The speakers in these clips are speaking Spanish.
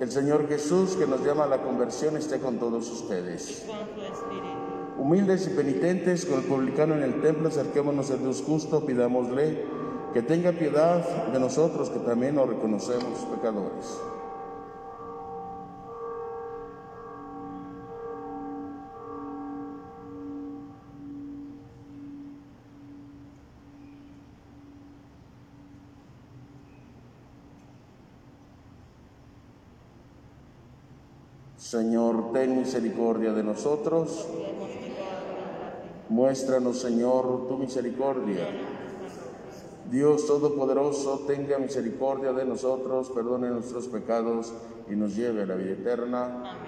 El Señor Jesús, que nos llama a la conversión, esté con todos ustedes. Humildes y penitentes, con el publicano en el templo, acerquémonos a Dios justo, pidámosle que tenga piedad de nosotros, que también nos reconocemos pecadores. Señor, ten misericordia de nosotros. Muéstranos, Señor, tu misericordia. Dios Todopoderoso, tenga misericordia de nosotros, perdone nuestros pecados y nos lleve a la vida eterna.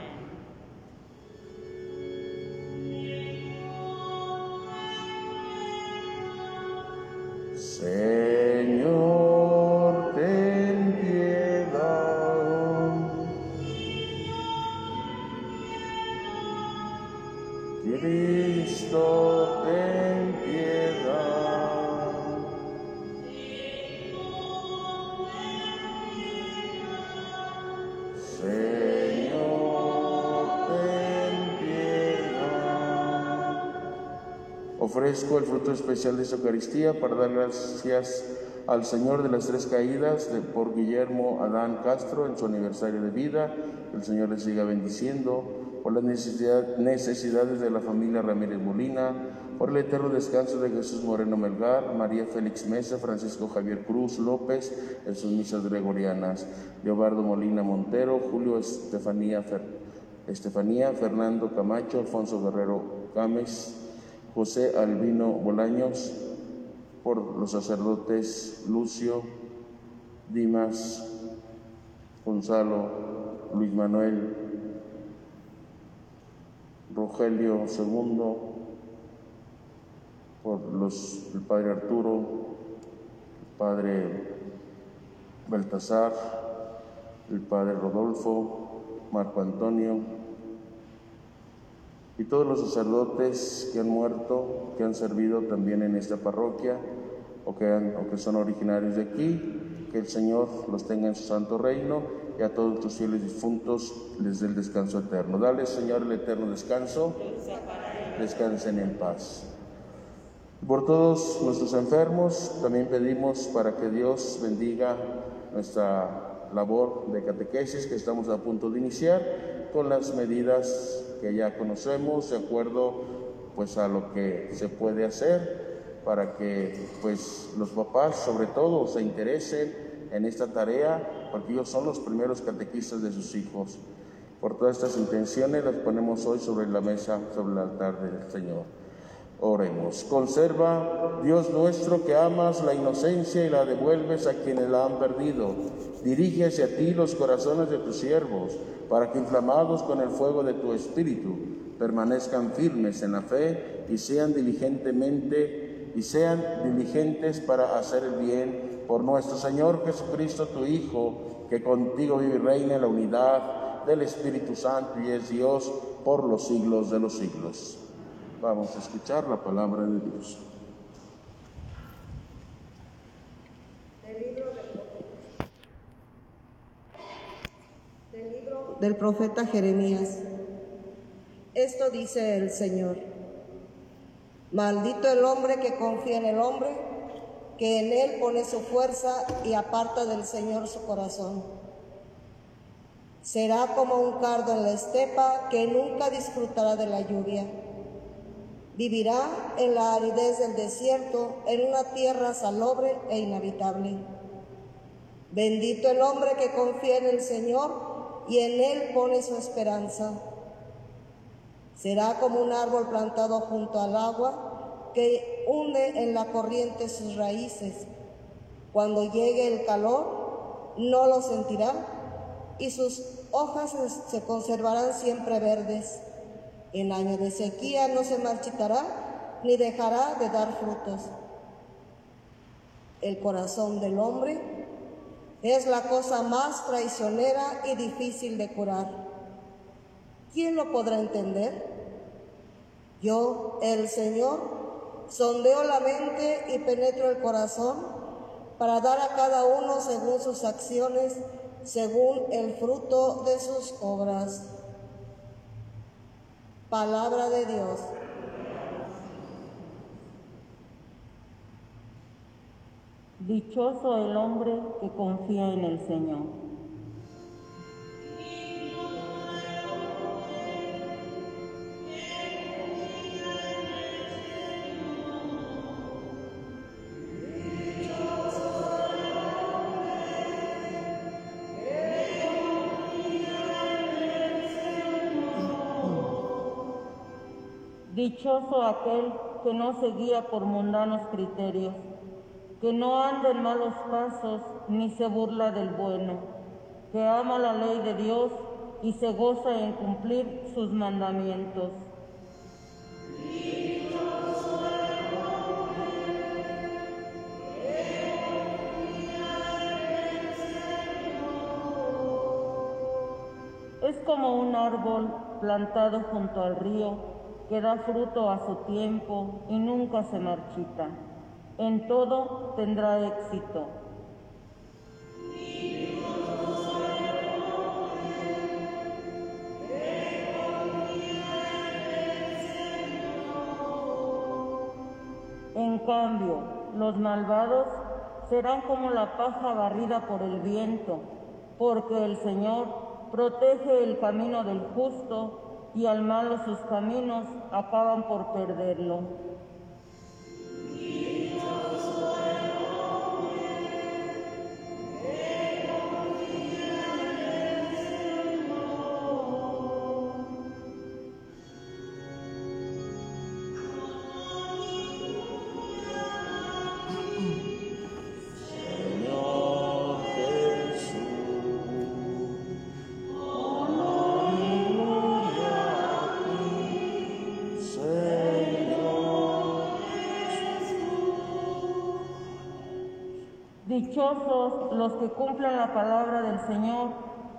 Ofrezco el fruto especial de esta Eucaristía para dar gracias al Señor de las Tres Caídas de, por Guillermo Adán Castro en su aniversario de vida. El Señor le siga bendiciendo por las necesidades de la familia Ramírez Molina, por el eterno descanso de Jesús Moreno Melgar, María Félix Mesa, Francisco Javier Cruz López en sus misas gregorianas, Leobardo Molina Montero, Julio Estefanía, Estefanía Fernando Camacho, Alfonso Guerrero Gámez, José Albino Bolaños, por los sacerdotes Lucio, Dimas, Gonzalo, Luis Manuel, Rogelio II, por los, el padre Arturo, el padre Baltasar, el padre Rodolfo, Marco Antonio, y todos los sacerdotes que han muerto, que han servido también en esta parroquia o que, que son originarios de aquí, que el Señor los tenga en su santo reino y a todos tus fieles difuntos les dé el descanso eterno. Dale, Señor, el eterno descanso. Descansen en paz. Por todos nuestros enfermos, también pedimos para que Dios bendiga nuestra labor de catequesis que estamos a punto de iniciar con las medidas que ya conocemos, de acuerdo pues a lo que se puede hacer para que pues los papás sobre todo se interesen en esta tarea, porque ellos son los primeros catequistas de sus hijos. Por todas estas intenciones las ponemos hoy sobre la mesa, sobre el altar del Señor. Oremos. Conserva, Dios nuestro, que amas la inocencia y la devuelves a quienes la han perdido. Dirige hacia ti los corazones de tus siervos para que inflamados con el fuego de tu espíritu permanezcan firmes en la fe y sean diligentemente y sean diligentes para hacer el bien por nuestro Señor Jesucristo tu Hijo, que contigo vive y reina en la unidad del Espíritu Santo y es Dios por los siglos de los siglos. Vamos a escuchar la palabra de Dios. del profeta Jeremías. Esto dice el Señor. Maldito el hombre que confía en el hombre, que en él pone su fuerza y aparta del Señor su corazón. Será como un cardo en la estepa que nunca disfrutará de la lluvia. Vivirá en la aridez del desierto, en una tierra salobre e inhabitable. Bendito el hombre que confía en el Señor y en él pone su esperanza. Será como un árbol plantado junto al agua que hunde en la corriente sus raíces. Cuando llegue el calor, no lo sentirá y sus hojas se conservarán siempre verdes. En año de sequía no se marchitará ni dejará de dar frutos. El corazón del hombre es la cosa más traicionera y difícil de curar. ¿Quién lo podrá entender? Yo, el Señor, sondeo la mente y penetro el corazón para dar a cada uno según sus acciones según el fruto de sus obras. Palabra de Dios. Dichoso el hombre que confía en el Señor. Dichoso aquel que no se guía por mundanos criterios, que no anda en malos pasos ni se burla del bueno, que ama la ley de Dios y se goza en cumplir sus mandamientos. Es como un árbol plantado junto al río que da fruto a su tiempo y nunca se marchita. En todo tendrá éxito. En cambio, los malvados serán como la paja barrida por el viento, porque el Señor protege el camino del justo y al malo sus caminos acaban por perderlo. Los que cumplen la palabra del Señor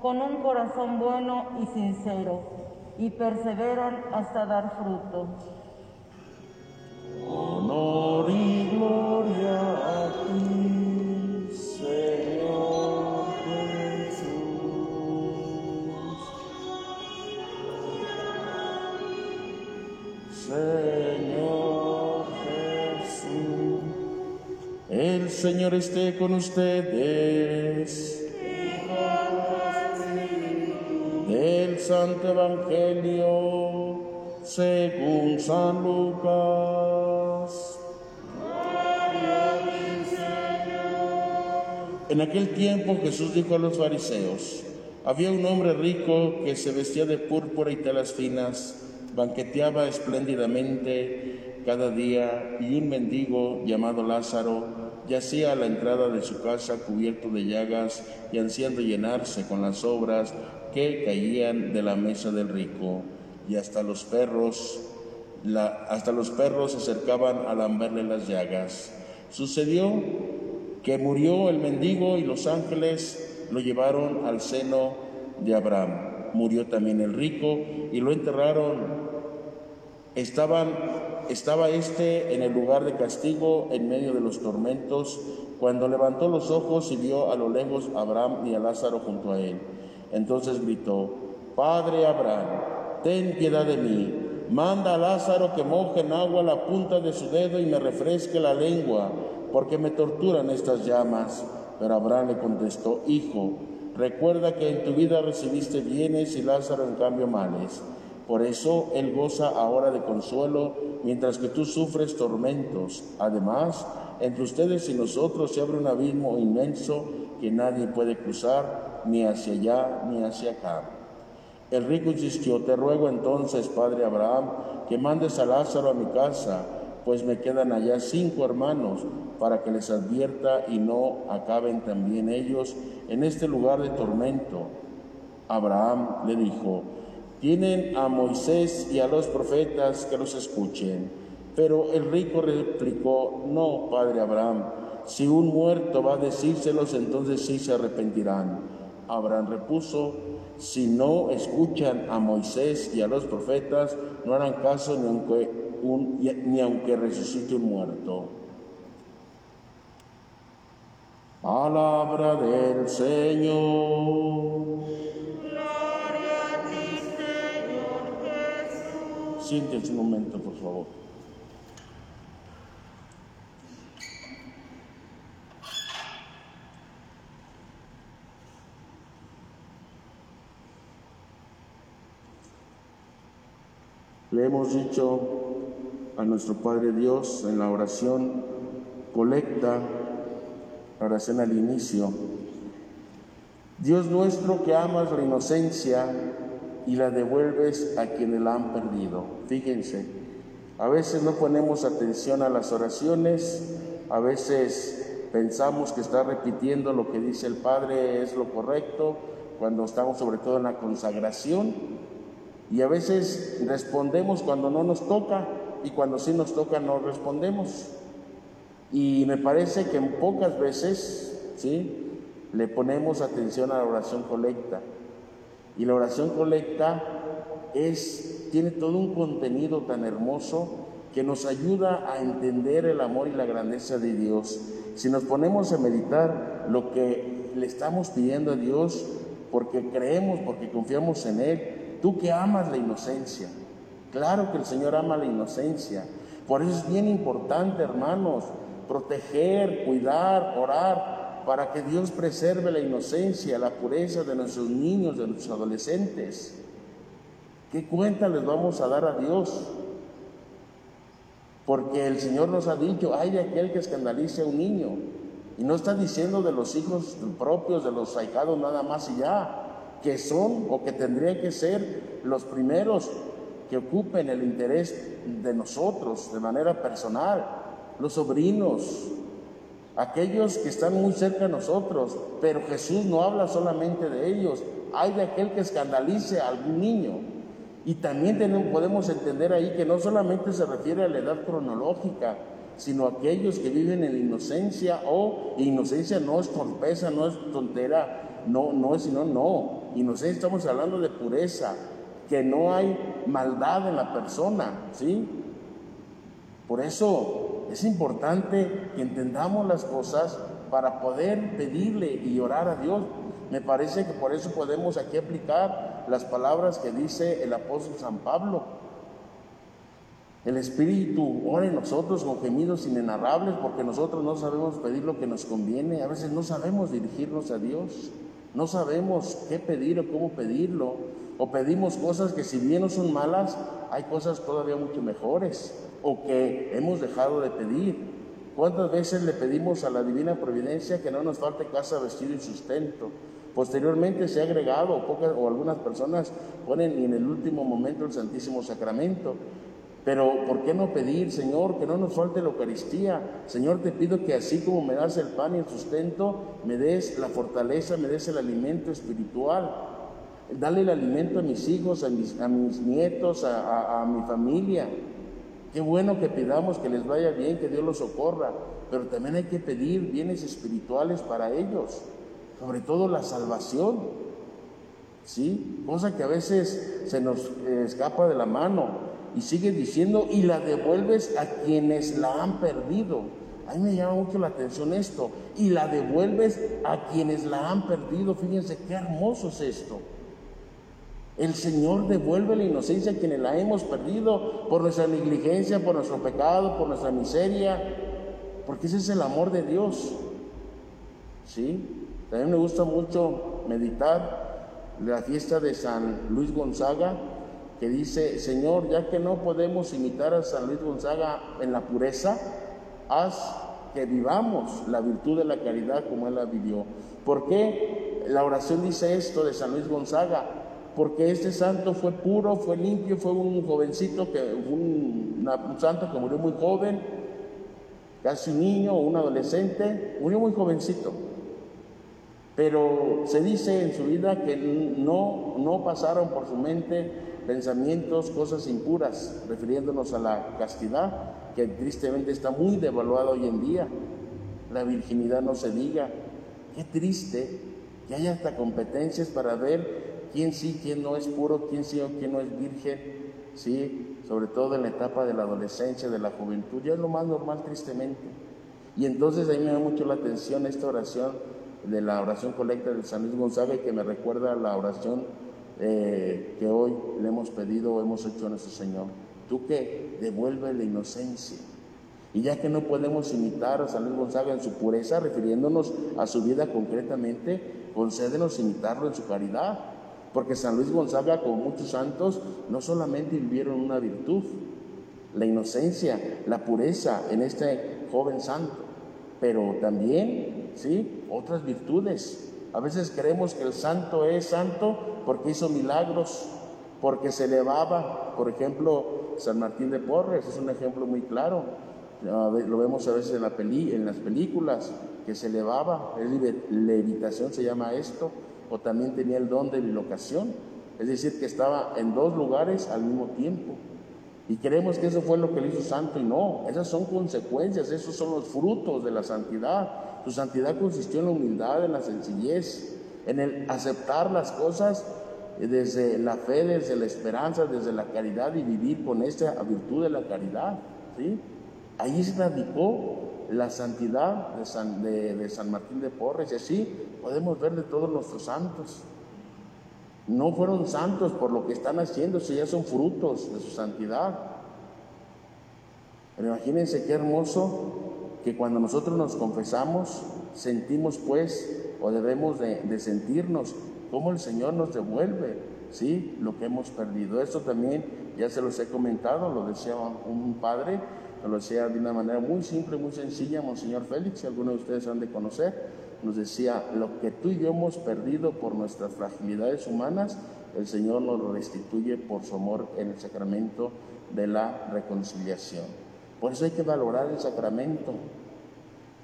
con un corazón bueno y sincero y perseveran hasta dar fruto. Esté con ustedes. Del Santo Evangelio según San Lucas. En aquel tiempo Jesús dijo a los fariseos, había un hombre rico que se vestía de púrpura y telas finas, banqueteaba espléndidamente cada día y un mendigo llamado Lázaro yacía a la entrada de su casa cubierto de llagas y ansiando llenarse con las obras que caían de la mesa del rico. Y hasta los perros, hasta los perros se acercaban a lamberle las llagas. Sucedió que murió el mendigo y los ángeles lo llevaron al seno de Abraham. Murió también el rico y lo enterraron. Estaban estaba éste en el lugar de castigo en medio de los tormentos, cuando levantó los ojos y vio a lo lejos a Abraham y a Lázaro junto a él. Entonces gritó, Padre Abraham, ten piedad de mí, manda a Lázaro que moje en agua la punta de su dedo y me refresque la lengua, porque me torturan estas llamas. Pero Abraham le contestó, Hijo, recuerda que en tu vida recibiste bienes y Lázaro en cambio males. Por eso Él goza ahora de consuelo, mientras que tú sufres tormentos. Además, entre ustedes y nosotros se abre un abismo inmenso que nadie puede cruzar, ni hacia allá ni hacia acá. El rico insistió, te ruego entonces, Padre Abraham, que mandes a Lázaro a mi casa, pues me quedan allá cinco hermanos, para que les advierta y no acaben también ellos en este lugar de tormento. Abraham le dijo, tienen a Moisés y a los profetas que los escuchen. Pero el rico replicó, no, padre Abraham, si un muerto va a decírselos, entonces sí se arrepentirán. Abraham repuso, si no escuchan a Moisés y a los profetas, no harán caso ni aunque, ni aunque resucite un muerto. Palabra del Señor. Siéntense un momento, por favor. Le hemos dicho a nuestro Padre Dios en la oración colecta, la oración al inicio, Dios nuestro que amas la inocencia y la devuelves a quienes la han perdido. Fíjense, a veces no ponemos atención a las oraciones, a veces pensamos que está repitiendo lo que dice el Padre es lo correcto, cuando estamos sobre todo en la consagración, y a veces respondemos cuando no nos toca y cuando sí nos toca no respondemos. Y me parece que en pocas veces, ¿sí? Le ponemos atención a la oración colecta. Y la oración colecta es, tiene todo un contenido tan hermoso que nos ayuda a entender el amor y la grandeza de Dios. Si nos ponemos a meditar lo que le estamos pidiendo a Dios, porque creemos, porque confiamos en Él, Tú que amas la inocencia. Claro que el Señor ama la inocencia. Por eso es bien importante, hermanos, proteger, cuidar, orar, para que Dios preserve la inocencia, la pureza de nuestros niños, de nuestros adolescentes. ¿Qué cuenta les vamos a dar a Dios? Porque el Señor nos ha dicho, hay de aquel que escandalice a un niño. Y no está diciendo de los hijos propios, de los ahijados nada más y ya que son o que tendrían que ser los primeros que ocupen el interés de nosotros de manera personal, los sobrinos, aquellos que están muy cerca de nosotros, pero Jesús no habla solamente de ellos, hay de aquel que escandalice a algún niño. Y también podemos entender ahí que no solamente se refiere a la edad cronológica, sino a aquellos que viven en inocencia o inocencia no es torpeza, no es tontera, no, no es sino no. Inocencia estamos hablando de pureza, que no hay maldad en la persona, ¿sí? Por eso es importante que entendamos las cosas para poder pedirle y orar a Dios. Me parece que por eso podemos aquí aplicar las palabras que dice el apóstol San Pablo. El Espíritu ora en nosotros con gemidos inenarrables porque nosotros no sabemos pedir lo que nos conviene, a veces no sabemos dirigirnos a Dios. No sabemos qué pedir o cómo pedirlo. O pedimos cosas que si bien no son malas, hay cosas todavía mucho mejores o que hemos dejado de pedir. ¿Cuántas veces le pedimos a la divina providencia que no nos falte casa, vestido y sustento? Posteriormente se ha agregado, pocas, o algunas personas ponen en el último momento el Santísimo Sacramento. Pero ¿por qué no pedir, Señor, que no nos falte la Eucaristía? Señor, te pido que así como me das el pan y el sustento, me des la fortaleza, me des el alimento espiritual. Dale el alimento a mis hijos, a mis, nietos, a mi familia. Qué bueno que pidamos que les vaya bien, que Dios los socorra, pero también hay que pedir bienes espirituales para ellos, sobre todo la salvación. ¿Sí? Cosa que a veces se nos eh, escapa de la mano. Y sigue diciendo, y la devuelves a quienes la han perdido. A mí me llama mucho la atención esto. Y la devuelves a quienes la han perdido. Fíjense qué hermoso es esto. El Señor devuelve la inocencia a quienes la hemos perdido por nuestra negligencia, por nuestro pecado, por nuestra miseria. Porque ese es el amor de Dios. ¿Sí? También me gusta mucho meditar la fiesta de San Luis Gonzaga que dice, Señor, ya que no podemos imitar a San Luis Gonzaga en la pureza, haz que vivamos la virtud de la caridad como él la vivió. ¿Por qué la oración dice esto de San Luis Gonzaga? Porque este santo fue puro, fue limpio, fue un jovencito, que, un, santo que murió muy joven, casi un niño o un adolescente, murió muy jovencito. Pero se dice en su vida que no, no pasaron por su mente pensamientos, cosas impuras, refiriéndonos a la castidad, que tristemente está muy devaluada hoy en día. La virginidad no se diga. Qué triste que haya hasta competencias para ver quién sí, quién no es puro, quién sí o quién no es virgen, sí, sobre todo en la etapa de la adolescencia, de la juventud, ya es lo más normal tristemente. Y entonces a mí me da mucho la atención esta oración de la oración colecta de San Luis Gonzaga y que me recuerda la oración eh, que hoy le hemos pedido o hemos hecho a nuestro Señor. Tú que devuelve la inocencia. Y ya que no podemos imitar a San Luis Gonzaga en su pureza, refiriéndonos a su vida concretamente, concédenos imitarlo en su caridad. Porque San Luis Gonzaga, como muchos santos, no solamente vivieron una virtud, la inocencia, la pureza en este joven santo, pero también, ¿sí? Otras virtudes. A veces creemos que el santo es santo porque hizo milagros, porque se elevaba. Por ejemplo, San Martín de Porres es un ejemplo muy claro. Lo vemos a veces en, la peli, en las películas, que se elevaba. Levitación se llama esto. O también tenía el don de bilocación. Es decir, que estaba en dos lugares al mismo tiempo. Y creemos que eso fue lo que le hizo santo y no, esas son consecuencias, esos son los frutos de la santidad. Su santidad consistió en la humildad, en la sencillez, en el aceptar las cosas desde la fe, desde la esperanza, desde la caridad y vivir con esta virtud de la caridad. ¿sí? Ahí se radicó la santidad de San, de San Martín de Porres y así podemos ver de todos nuestros santos. No fueron santos por lo que están haciendo, si ya son frutos de su santidad. Pero imagínense qué hermoso que cuando nosotros nos confesamos, sentimos pues, o debemos de, sentirnos, cómo el Señor nos devuelve, ¿sí? Lo que hemos perdido. Esto también ya se los he comentado, lo decía un padre, lo decía de una manera muy simple, muy sencilla, Monseñor Félix, si alguno de ustedes han de conocer nos decía, lo que tú y yo hemos perdido por nuestras fragilidades humanas, el Señor nos lo restituye por su amor en el sacramento de la reconciliación. Por eso hay que valorar el sacramento.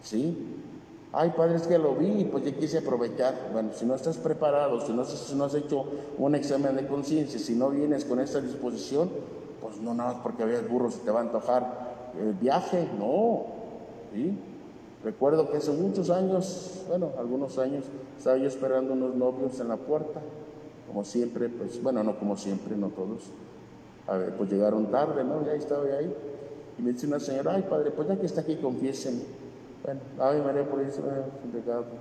¿Sí? Ay, Padre, es que lo vi y pues yo quise aprovechar. Bueno, si no estás preparado, si no, has hecho un examen de conciencia, si no vienes con esta disposición, pues no nada más porque habías burro se te va a antojar el viaje, no. ¿Sí? Recuerdo que hace muchos años, bueno, algunos años, estaba yo esperando unos novios en la puerta, como siempre, pues, bueno, no como siempre, no todos. Pues llegaron tarde, ¿no? Ya estaba ahí. Y me dice una señora, ay padre, pues ya que está aquí, confiéseme. Bueno, ay María por eso,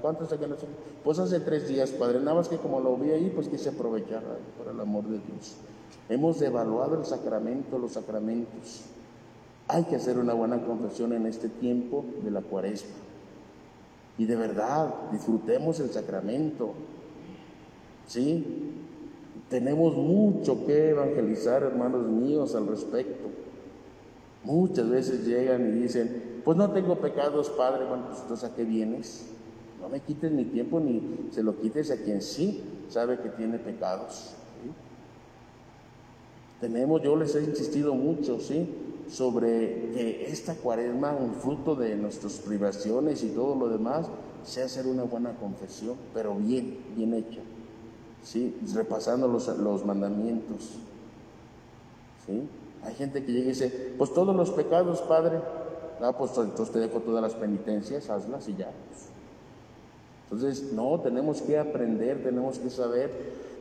¿cuánto está que no Pues hace tres días, padre, nada más que como lo vi ahí, pues quise aprovechar por el amor de Dios. Hemos devaluado el sacramento, los sacramentos. Hay que hacer una buena confesión en este tiempo de la cuaresma. Y de verdad, disfrutemos el sacramento. ¿Sí? Tenemos mucho que evangelizar, hermanos míos, al respecto. Muchas veces llegan y dicen, pues no tengo pecados, Padre. Bueno, pues entonces a qué vienes? No me quites mi tiempo ni se lo quites a quien sí sabe que tiene pecados. Tenemos, yo les he insistido mucho, ¿sí? Sobre que esta cuaresma, un fruto de nuestras privaciones y todo lo demás, sea hacer una buena confesión, pero bien, bien hecha, ¿sí? repasando los, los mandamientos. ¿sí? Hay gente que llega y dice, pues todos los pecados, Padre, ah, pues entonces te dejo todas las penitencias, hazlas y ya. Entonces, no, tenemos que aprender, tenemos que saber,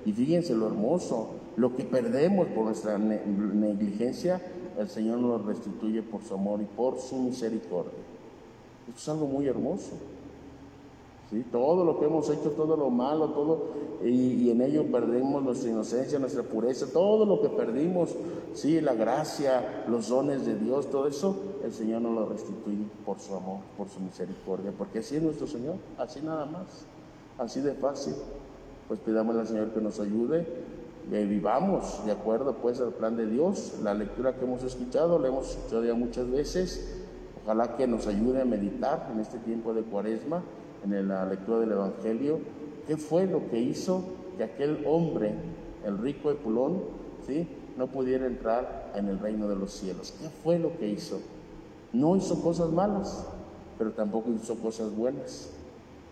y fíjense lo hermoso, lo que perdemos por nuestra negligencia, el Señor nos restituye por su amor y por su misericordia. Esto es algo muy hermoso. ¿sí? Todo lo que hemos hecho, todo lo malo, todo, y, en ello perdemos nuestra inocencia, nuestra pureza, todo lo que perdimos, sí, la gracia, los dones de Dios, todo eso, el Señor nos lo restituye por su amor, por su misericordia, porque así es nuestro Señor, así nada más, así de fácil. Pues pidamos al Señor que nos ayude vivamos de acuerdo pues al plan de Dios. La lectura que hemos escuchado, la hemos escuchado ya muchas veces. Ojalá que nos ayude a meditar en este tiempo de cuaresma, en la lectura del Evangelio, qué fue lo que hizo que aquel hombre, el rico Epulón, ¿sí? no pudiera entrar en el reino de los cielos. ¿Qué fue lo que hizo? No hizo cosas malas, pero tampoco hizo cosas buenas.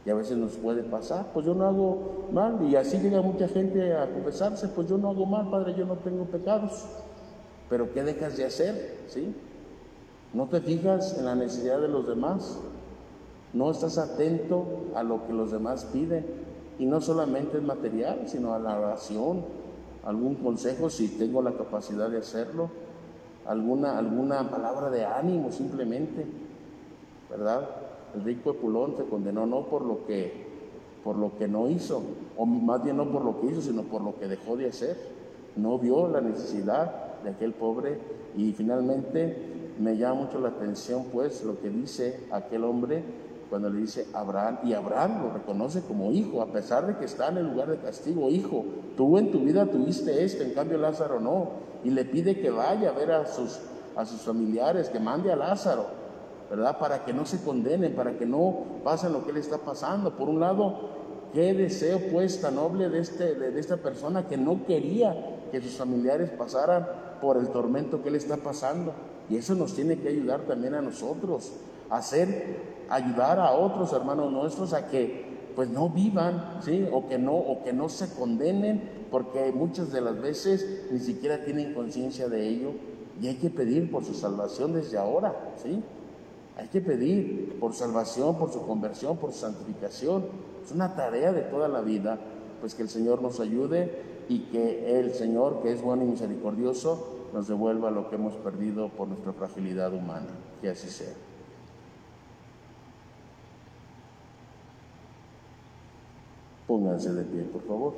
Y a veces nos puede pasar, pues yo no hago mal. Y así llega mucha gente a confesarse, pues yo no hago mal, Padre, yo no tengo pecados. Pero ¿qué dejas de hacer? ¿Sí? No te fijas en la necesidad de los demás. No estás atento a lo que los demás piden. Y no solamente es material, sino a la oración, algún consejo si tengo la capacidad de hacerlo, alguna, alguna palabra de ánimo simplemente, ¿verdad? El rico Epulón se condenó no por lo que por lo que no hizo, o más bien no por lo que hizo, sino por lo que dejó de hacer. No vio la necesidad de aquel pobre. Y finalmente me llama mucho la atención pues lo que dice aquel hombre cuando le dice Abraham, y Abraham lo reconoce como hijo, a pesar de que está en el lugar de castigo, hijo, tú en tu vida tuviste esto, en cambio Lázaro no, y le pide que vaya a ver a sus, a sus familiares, que mande a Lázaro, Para que no se condenen, para que no pasen lo que le está pasando. Por un lado, qué deseo pues tan noble de, este, de, esta persona que no quería que sus familiares pasaran por el tormento que él está pasando. Y eso nos tiene que ayudar también a nosotros, a hacer ayudar a otros hermanos nuestros a que pues no vivan, ¿sí? O que no, o que no se condenen, porque muchas de las veces ni siquiera tienen conciencia de ello y hay que pedir por su salvación desde ahora, ¿sí? Hay que pedir por salvación, por su conversión, por su santificación. Es una tarea de toda la vida, pues que el Señor nos ayude y que el Señor, que es bueno y misericordioso, nos devuelva lo que hemos perdido por nuestra fragilidad humana. Que así sea. Pónganse de pie, por favor.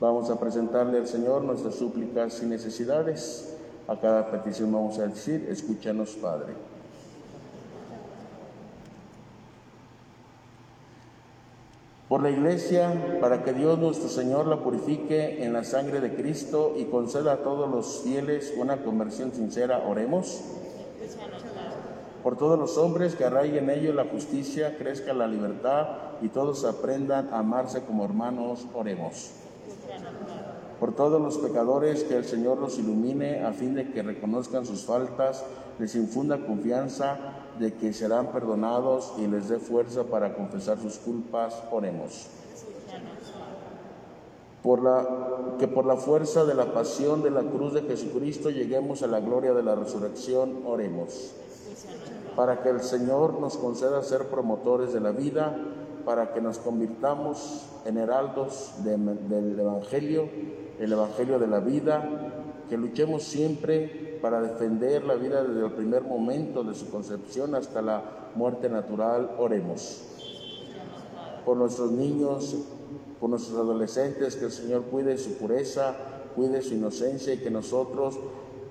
Vamos a presentarle al Señor nuestras súplicas y necesidades. A cada petición vamos a decir, escúchanos, Padre. Por la Iglesia, para que Dios nuestro Señor la purifique en la sangre de Cristo y conceda a todos los fieles una conversión sincera, oremos por todos los hombres que arraiguen en ellos la justicia, crezca la libertad y todos aprendan a amarse como hermanos, oremos. Por todos los pecadores que el Señor los ilumine a fin de que reconozcan sus faltas, les infunda confianza de que serán perdonados y les dé fuerza para confesar sus culpas, oremos. Por la, que por la fuerza de la pasión de la cruz de Jesucristo lleguemos a la gloria de la resurrección, oremos para que el Señor nos conceda ser promotores de la vida, para que nos convirtamos en heraldos del Evangelio, el Evangelio de la vida, que luchemos siempre para defender la vida desde el primer momento de su concepción hasta la muerte natural. Oremos. Por nuestros niños, por nuestros adolescentes, que el Señor cuide su pureza, cuide su inocencia y que nosotros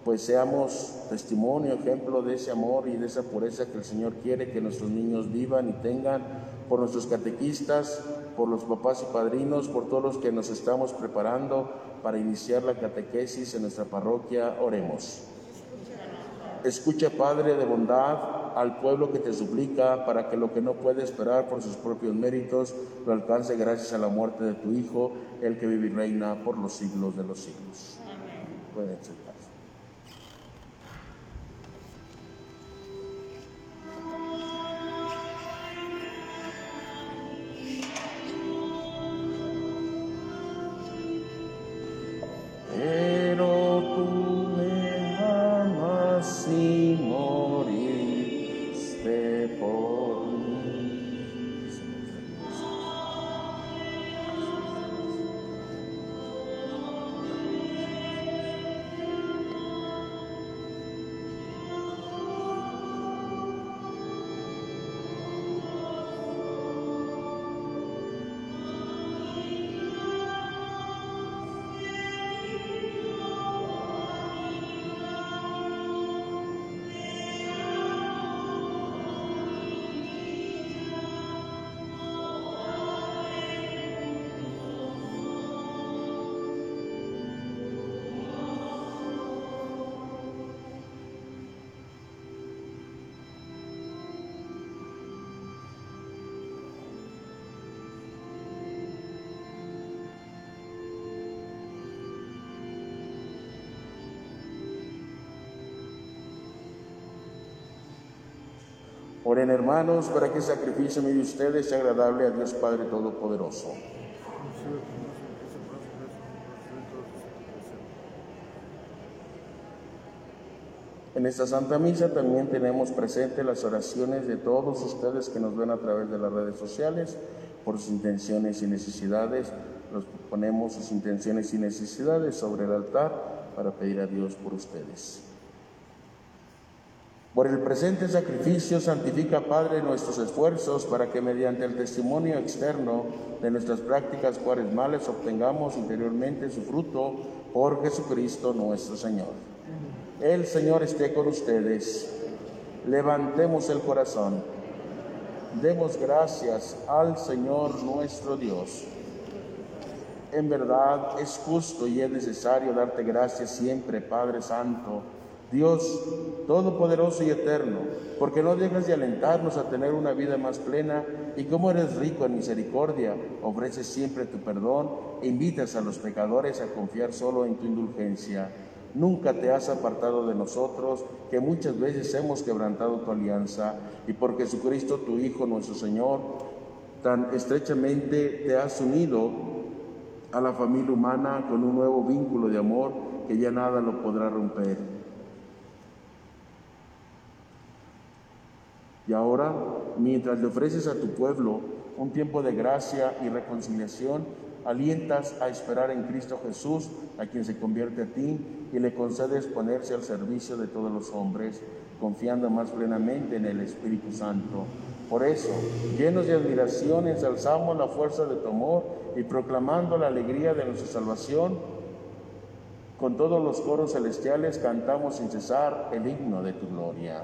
pues seamos testimonio, ejemplo de ese amor y de esa pureza que el Señor quiere que nuestros niños vivan y tengan, por nuestros catequistas, por los papás y padrinos, por todos los que nos estamos preparando para iniciar la catequesis en nuestra parroquia, oremos. Escucha, Padre de bondad, al pueblo que te suplica para que lo que no puede esperar por sus propios méritos lo alcance gracias a la muerte de tu Hijo, el que vive y reina por los siglos de los siglos. Amén. Oren hermanos para que el sacrificio de ustedes sea agradable a Dios Padre Todopoderoso. En esta Santa Misa también tenemos presente las oraciones de todos ustedes que nos ven a través de las redes sociales por sus intenciones y necesidades. Los ponemos sus intenciones y necesidades sobre el altar para pedir a Dios por ustedes. Por el presente sacrificio santifica, Padre, nuestros esfuerzos para que mediante el testimonio externo de nuestras prácticas cuaresmales obtengamos interiormente su fruto por Jesucristo nuestro Señor. El Señor esté con ustedes. Levantemos el corazón. Demos gracias al Señor nuestro Dios. En verdad es justo y es necesario darte gracias siempre, Padre Santo Dios Todopoderoso y Eterno, porque no dejas de alentarnos a tener una vida más plena y como eres rico en misericordia, ofreces siempre tu perdón e invitas a los pecadores a confiar solo en tu indulgencia. Nunca te has apartado de nosotros, que muchas veces hemos quebrantado tu alianza, y por Jesucristo tu Hijo, nuestro Señor, tan estrechamente te has unido a la familia humana con un nuevo vínculo de amor que ya nada lo podrá romper. Y ahora, mientras le ofreces a tu pueblo un tiempo de gracia y reconciliación, alientas a esperar en Cristo Jesús, a quien se convierte a ti, y le concedes ponerse al servicio de todos los hombres, confiando más plenamente en el Espíritu Santo. Por eso, llenos de admiración, ensalzamos la fuerza de tu amor y proclamando la alegría de nuestra salvación, con todos los coros celestiales cantamos sin cesar el himno de tu gloria.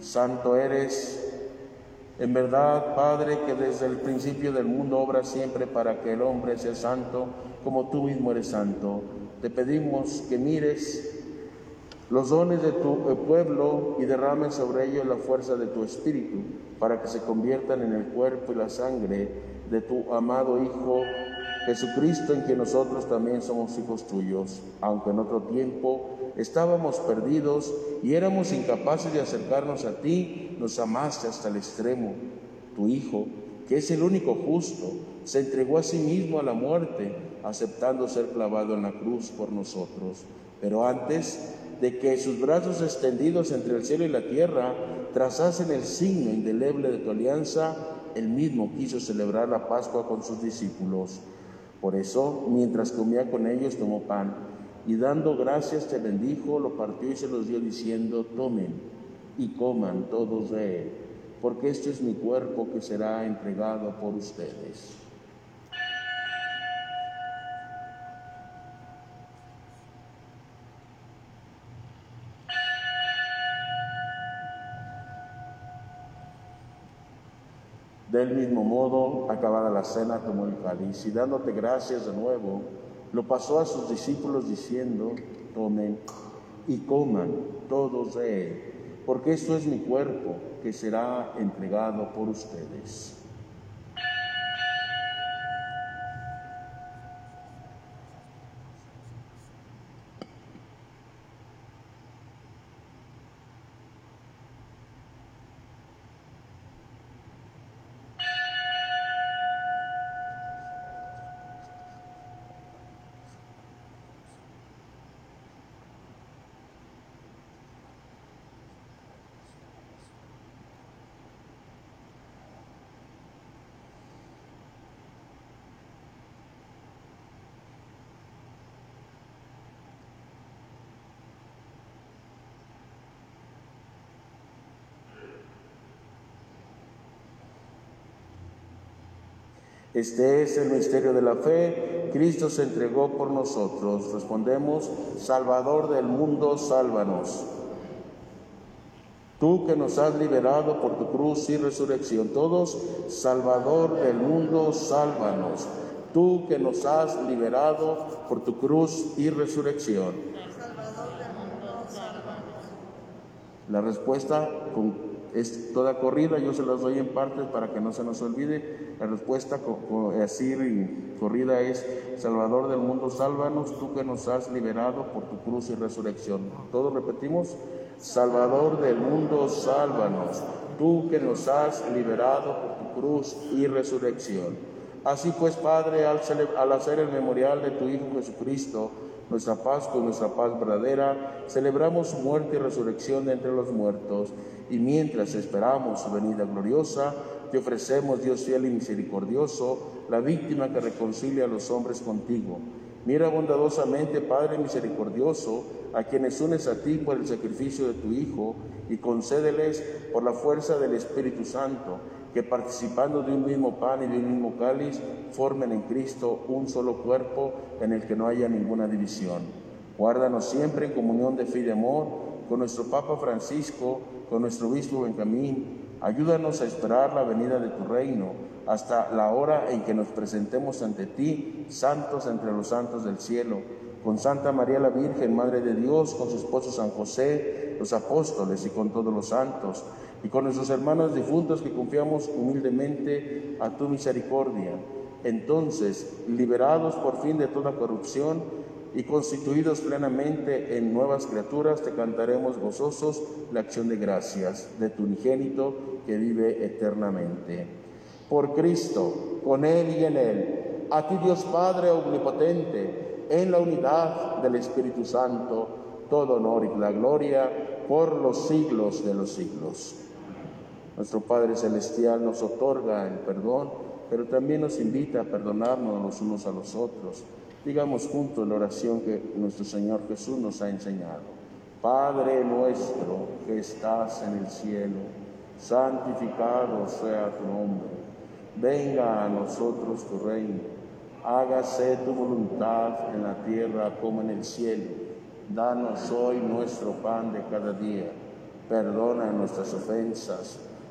Santo eres, en verdad, Padre, que desde el principio del mundo obra siempre para que el hombre sea santo, como tú mismo eres santo. Te pedimos que mires los dones de tu pueblo y derrames sobre ellos la fuerza de tu espíritu, para que se conviertan en el cuerpo y la sangre de tu amado Hijo Jesucristo, en quien nosotros también somos hijos tuyos, aunque en otro tiempo estábamos perdidos y éramos incapaces de acercarnos a ti, nos amaste hasta el extremo. Tu Hijo, que es el único justo, se entregó a sí mismo a la muerte, aceptando ser clavado en la cruz por nosotros. Pero antes de que sus brazos extendidos entre el cielo y la tierra trazasen el signo indeleble de tu alianza, él mismo quiso celebrar la Pascua con sus discípulos. Por eso, mientras comía con ellos, tomó pan y dando gracias te bendijo, lo partió y se los dio diciendo, tomen y coman todos de él, porque este es mi cuerpo que será entregado por ustedes. Del mismo modo, acabada la cena, tomó el cáliz y dándote gracias de nuevo, lo pasó a sus discípulos diciendo, tomen y coman todos de él, porque esto es mi cuerpo que será entregado por ustedes. Este es el misterio de la fe. Cristo se entregó por nosotros. Respondemos, Salvador del mundo, sálvanos. Tú que nos has liberado por tu cruz y resurrección. Todos, Salvador del mundo, sálvanos. Tú que nos has liberado por tu cruz y resurrección. La respuesta con es toda corrida, yo se las doy en partes para que no se nos olvide. La respuesta así corrida es, Salvador del mundo, sálvanos, tú que nos has liberado por tu cruz y resurrección. Todos repetimos, Salvador del mundo, sálvanos, tú que nos has liberado por tu cruz y resurrección. Así pues, Padre, al hacer el memorial de tu Hijo Jesucristo, nuestra Pascua nuestra paz verdadera, celebramos su muerte y resurrección de entre los muertos, y mientras esperamos su venida gloriosa, te ofrecemos, Dios fiel y misericordioso, la víctima que reconcilia a los hombres contigo. Mira bondadosamente, Padre misericordioso, a quienes unes a ti por el sacrificio de tu Hijo, y concédeles por la fuerza del Espíritu Santo, que participando de un mismo pan y de un mismo cáliz, formen en Cristo un solo cuerpo en el que no haya ninguna división. Guárdanos siempre en comunión de fe y de amor con nuestro Papa Francisco, con nuestro Obispo Benjamín. Ayúdanos a esperar la venida de tu reino hasta la hora en que nos presentemos ante ti, santos entre los santos del cielo, con Santa María la Virgen, Madre de Dios, con su esposo San José, los apóstoles y con todos los santos y con nuestros hermanos difuntos que confiamos humildemente a tu misericordia. Entonces, liberados por fin de toda corrupción y constituidos plenamente en nuevas criaturas, te cantaremos gozosos la acción de gracias de tu unigénito que vive eternamente. Por Cristo, con Él y en Él, a ti Dios Padre omnipotente, en la unidad del Espíritu Santo, todo honor y la gloria por los siglos de los siglos. Nuestro Padre Celestial nos otorga el perdón, pero también nos invita a perdonarnos los unos a los otros. Digamos juntos la oración que nuestro Señor Jesús nos ha enseñado. Padre nuestro que estás en el cielo, santificado sea tu nombre. Venga a nosotros tu reino. Hágase tu voluntad en la tierra como en el cielo. Danos hoy nuestro pan de cada día. Perdona nuestras ofensas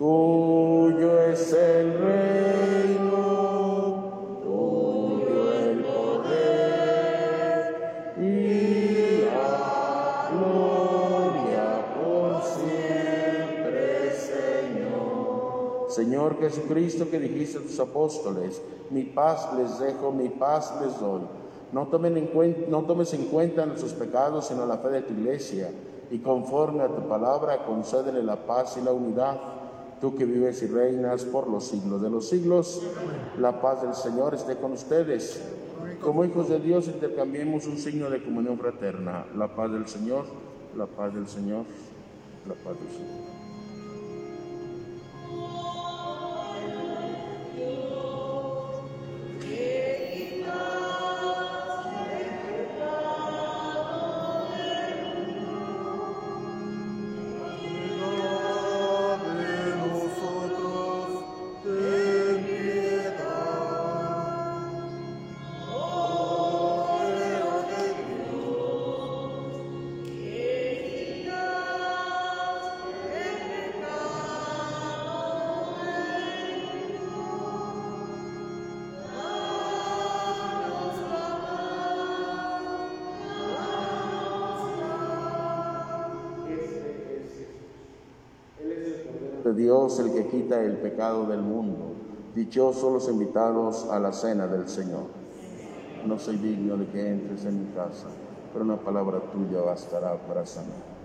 Tuyo es el reino Señor Jesucristo, que dijiste a tus apóstoles, mi paz les dejo, mi paz les doy. No, tomen en cuenta, no tomes en cuenta nuestros pecados, sino la fe de tu iglesia, y conforme a tu palabra, concédele la paz y la unidad. Tú que vives y reinas por los siglos de los siglos, la paz del Señor esté con ustedes. Como hijos de Dios intercambiemos un signo de comunión fraterna. La paz del Señor, la paz del Señor, la paz del Señor. Quita el pecado del mundo. Dichosos los invitados a la cena del Señor. No soy digno de que entres en mi casa, pero una palabra tuya bastará para sanar.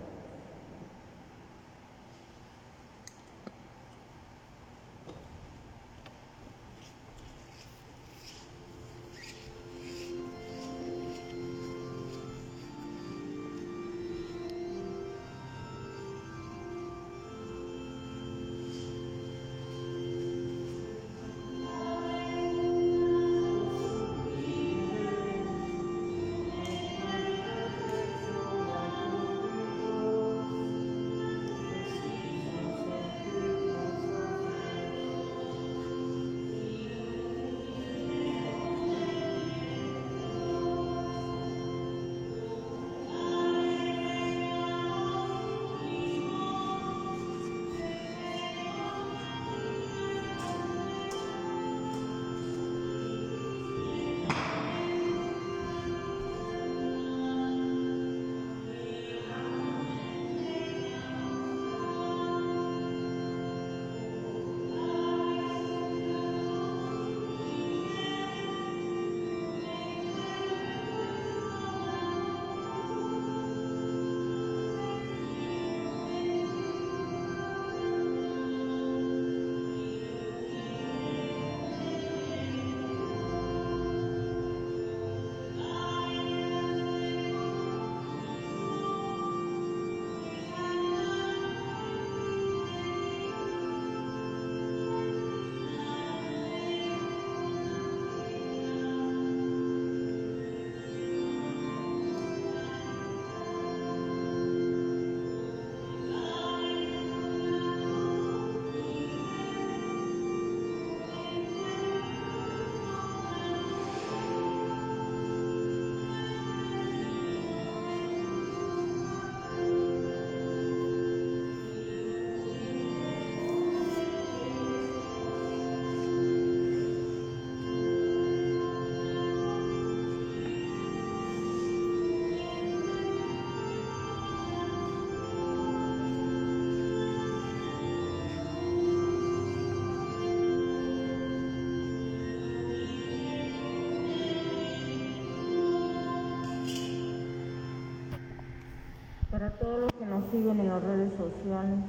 Siguen en las redes sociales,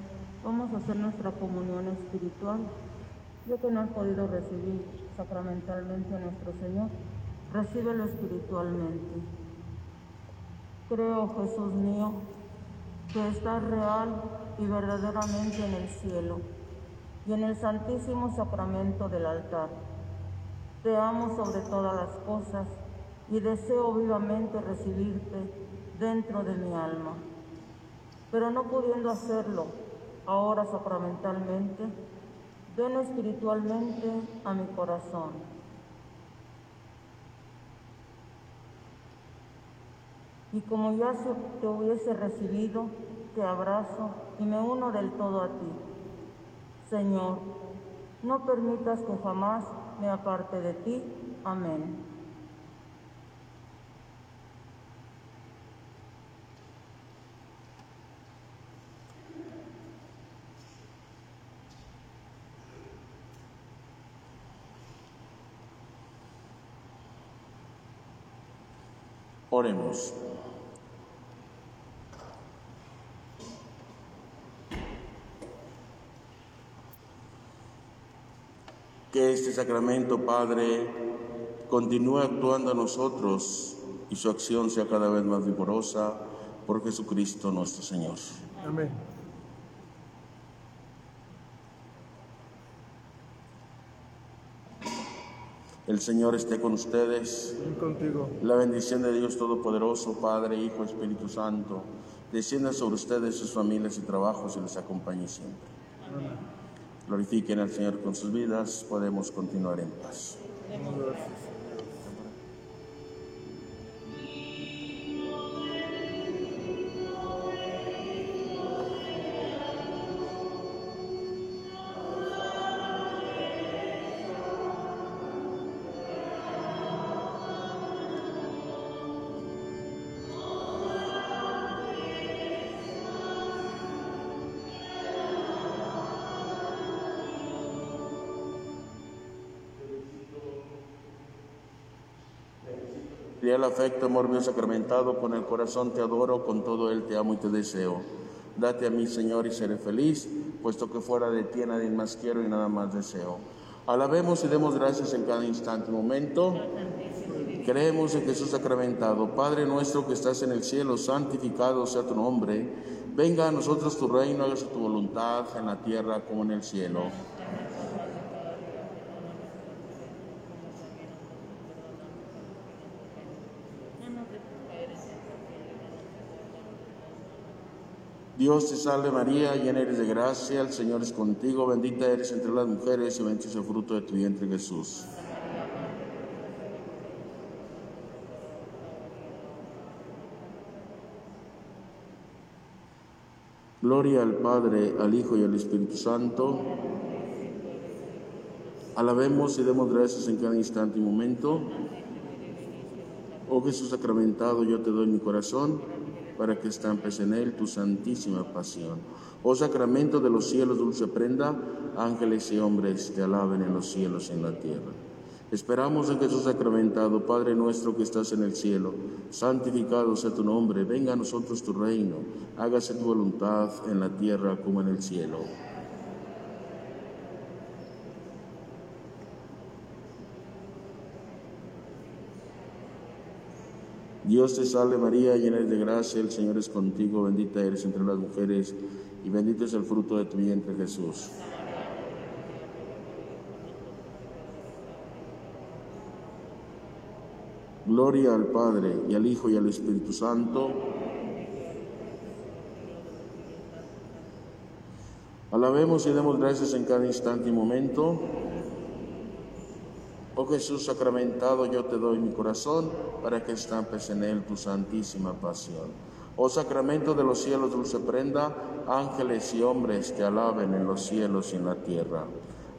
vamos a hacer nuestra comunión espiritual. Yo que no has podido recibir sacramentalmente a nuestro Señor, recíbelo espiritualmente. Creo, Jesús mío, que estás real y verdaderamente en el cielo y en el santísimo sacramento del altar. Te amo sobre todas las cosas y deseo vivamente recibirte dentro de mi alma. Pero no pudiendo hacerlo ahora sacramentalmente, ven espiritualmente a mi corazón. Y como ya te hubiese recibido, te abrazo y me uno del todo a ti. Señor, no permitas que jamás me aparte de ti. Amén. Oremos. Que este sacramento, Padre, continúe actuando a nosotros y su acción sea cada vez más vigorosa por Jesucristo nuestro Señor. Amén. El Señor esté con ustedes. Y contigo. La bendición de Dios Todopoderoso, Padre, Hijo, Espíritu Santo, descienda sobre ustedes, sus familias y trabajos y les acompañe siempre. Glorifiquen al Señor con sus vidas, podemos continuar en paz. El afecto, amor mío sacramentado, con el corazón te adoro, con todo él te amo y te deseo. Date a mí, Señor, y seré feliz, puesto que fuera de ti nadie más quiero y nada más deseo. Alabemos y demos gracias en cada instante y momento. Creemos en Jesús sacramentado. Padre nuestro que estás en el cielo, santificado sea tu nombre. Venga a nosotros tu reino, hágase tu voluntad en la tierra como en el cielo. Dios te salve María, llena eres de gracia, el Señor es contigo, bendita eres entre las mujeres y bendito es el fruto de tu vientre Jesús. Gloria al Padre, al Hijo y al Espíritu Santo. Alabemos y demos gracias en cada instante y momento. Oh Jesús sacramentado, yo te doy mi corazón para que estampes en él tu santísima pasión. Oh sacramento de los cielos, dulce prenda, ángeles y hombres te alaben en los cielos y en la tierra. Esperamos en Jesús sacramentado, Padre nuestro que estás en el cielo, santificado sea tu nombre, venga a nosotros tu reino, hágase tu voluntad en la tierra como en el cielo. Dios te salve María, llena de gracia, el Señor es contigo, bendita eres entre las mujeres y bendito es el fruto de tu vientre Jesús. Gloria al Padre y al Hijo y al Espíritu Santo. Alabemos y demos gracias en cada instante y momento. Oh Jesús sacramentado, yo te doy mi corazón para que estampes en él tu santísima pasión. Oh sacramento de los cielos, dulce prenda, ángeles y hombres te alaben en los cielos y en la tierra.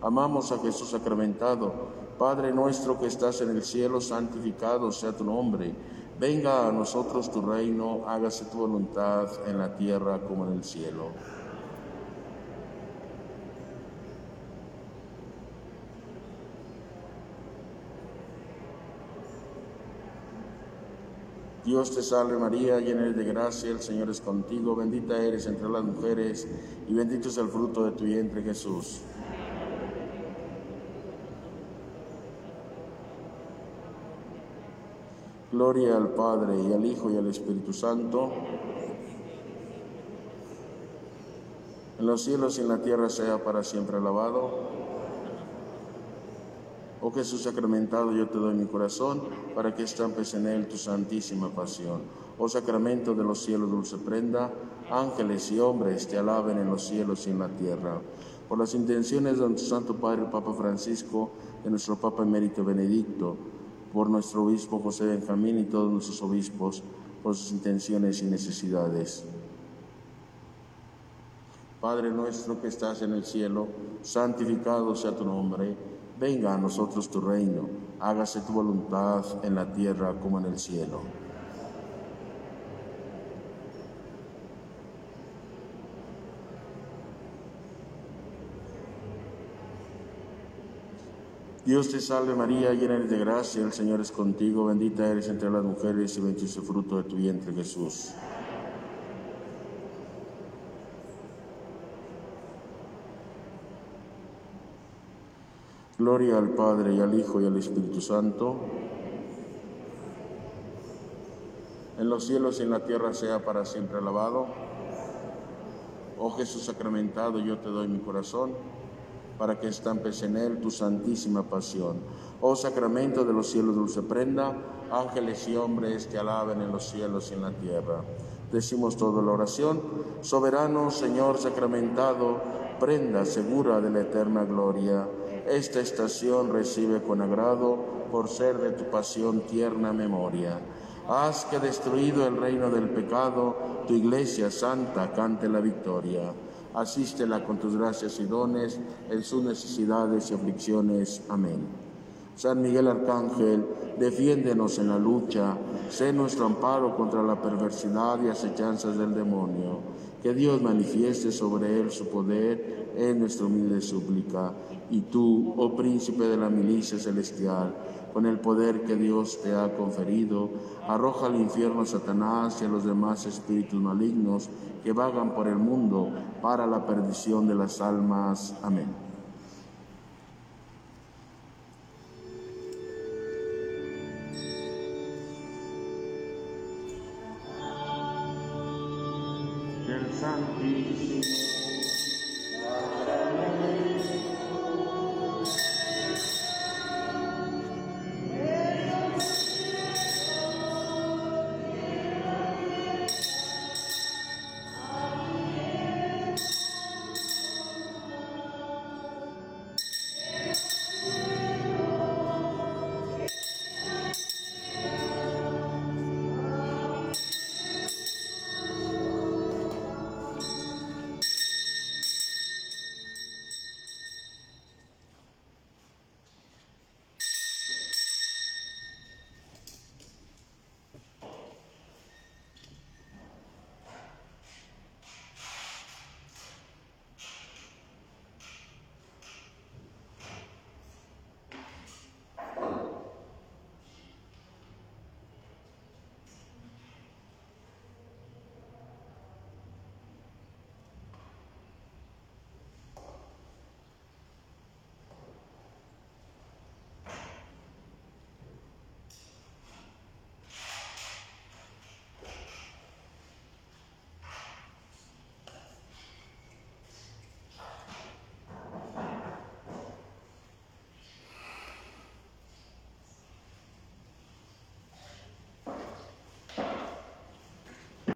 Amamos a Jesús sacramentado. Padre nuestro que estás en el cielo, santificado sea tu nombre. Venga a nosotros tu reino, hágase tu voluntad en la tierra como en el cielo. Dios te salve María, llena eres de gracia, el Señor es contigo, bendita eres entre las mujeres y bendito es el fruto de tu vientre Jesús. Gloria al Padre y al Hijo y al Espíritu Santo. En los cielos y en la tierra sea para siempre alabado. Oh Jesús sacramentado, yo te doy mi corazón para que estampes en él tu santísima pasión. Oh sacramento de los cielos, dulce prenda, ángeles y hombres te alaben en los cielos y en la tierra. Por las intenciones de nuestro Santo Padre, el Papa Francisco, de nuestro Papa Emérito Benedicto, por nuestro obispo José Benjamín y todos nuestros obispos, por sus intenciones y necesidades. Padre nuestro que estás en el cielo, santificado sea tu nombre Venga a nosotros tu reino, hágase tu voluntad en la tierra como en el cielo. Dios te salve María, llena eres de gracia, el Señor es contigo, bendita eres entre las mujeres y bendito es el fruto de tu vientre Jesús. Gloria al Padre y al Hijo y al Espíritu Santo. En los cielos y en la tierra sea para siempre alabado. Oh Jesús sacramentado, yo te doy mi corazón para que estampes en él tu santísima pasión. Oh sacramento de los cielos, dulce prenda, ángeles y hombres te alaben en los cielos y en la tierra. Decimos toda la oración, soberano Señor sacramentado, prenda segura de la eterna gloria esta estación recibe con agrado por ser de tu pasión tierna memoria. Haz que destruido el reino del pecado, tu iglesia santa cante la victoria. Asístela con tus gracias y dones en sus necesidades y aflicciones. Amén. San Miguel Arcángel, defiéndenos en la lucha, sé nuestro amparo contra la perversidad y acechanzas del demonio. Que Dios manifieste sobre él su poder en nuestra humilde súplica y tú, oh príncipe de la milicia celestial, con el poder que Dios te ha conferido, arroja al infierno a Satanás y a los demás espíritus malignos que vagan por el mundo para la perdición de las almas. Amén.